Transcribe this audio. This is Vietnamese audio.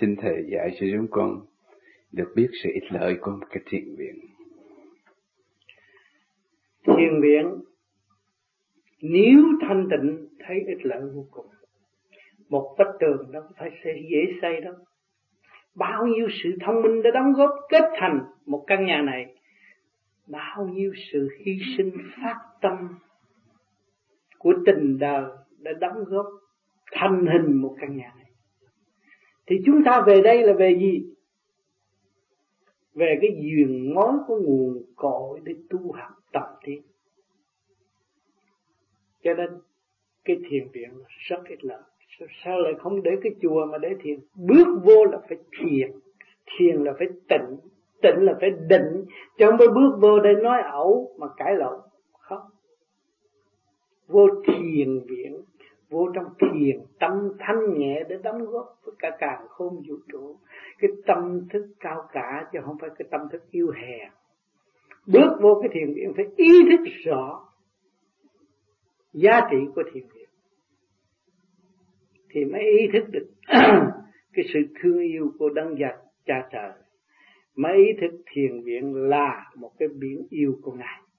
xin thầy dạy cho chúng con được biết sự ích lợi của một cái thiền viện. Thiền viện nếu thanh tịnh, thấy ích lợi vô cùng. Một vách tường đâu phải xây dễ xây đâu. Bao nhiêu sự thông minh đã đóng góp kết thành một căn nhà này. Bao nhiêu sự hy sinh phát tâm của tình đời đã đóng góp thành hình một căn nhà này thì chúng ta về đây là về gì? Về cái duyên mối của nguồn cội để tu học tập tiến cho nên cái thiền viện rất ít lợi. Sao lại không để cái chùa mà để thiền? Bước vô là phải thiền. Thiền là phải tịnh. Tịnh là phải định. Chứ không phải bước vô đây nói ẩu mà cãi lộn. Không. Vô thiền viện vô trong thiền tâm thanh nhẹ để đóng góp với cả càng khôn vũ trụ. Cái tâm thức cao cả chứ không phải cái tâm thức yêu hèn bước vô cái thiền viện phải ý thức rõ giá trị của thiền viện. Thì mới ý thức được cái sự thương yêu của đấng giặc cha trời. Mới ý thức thiền viện là một cái biển yêu của ngài.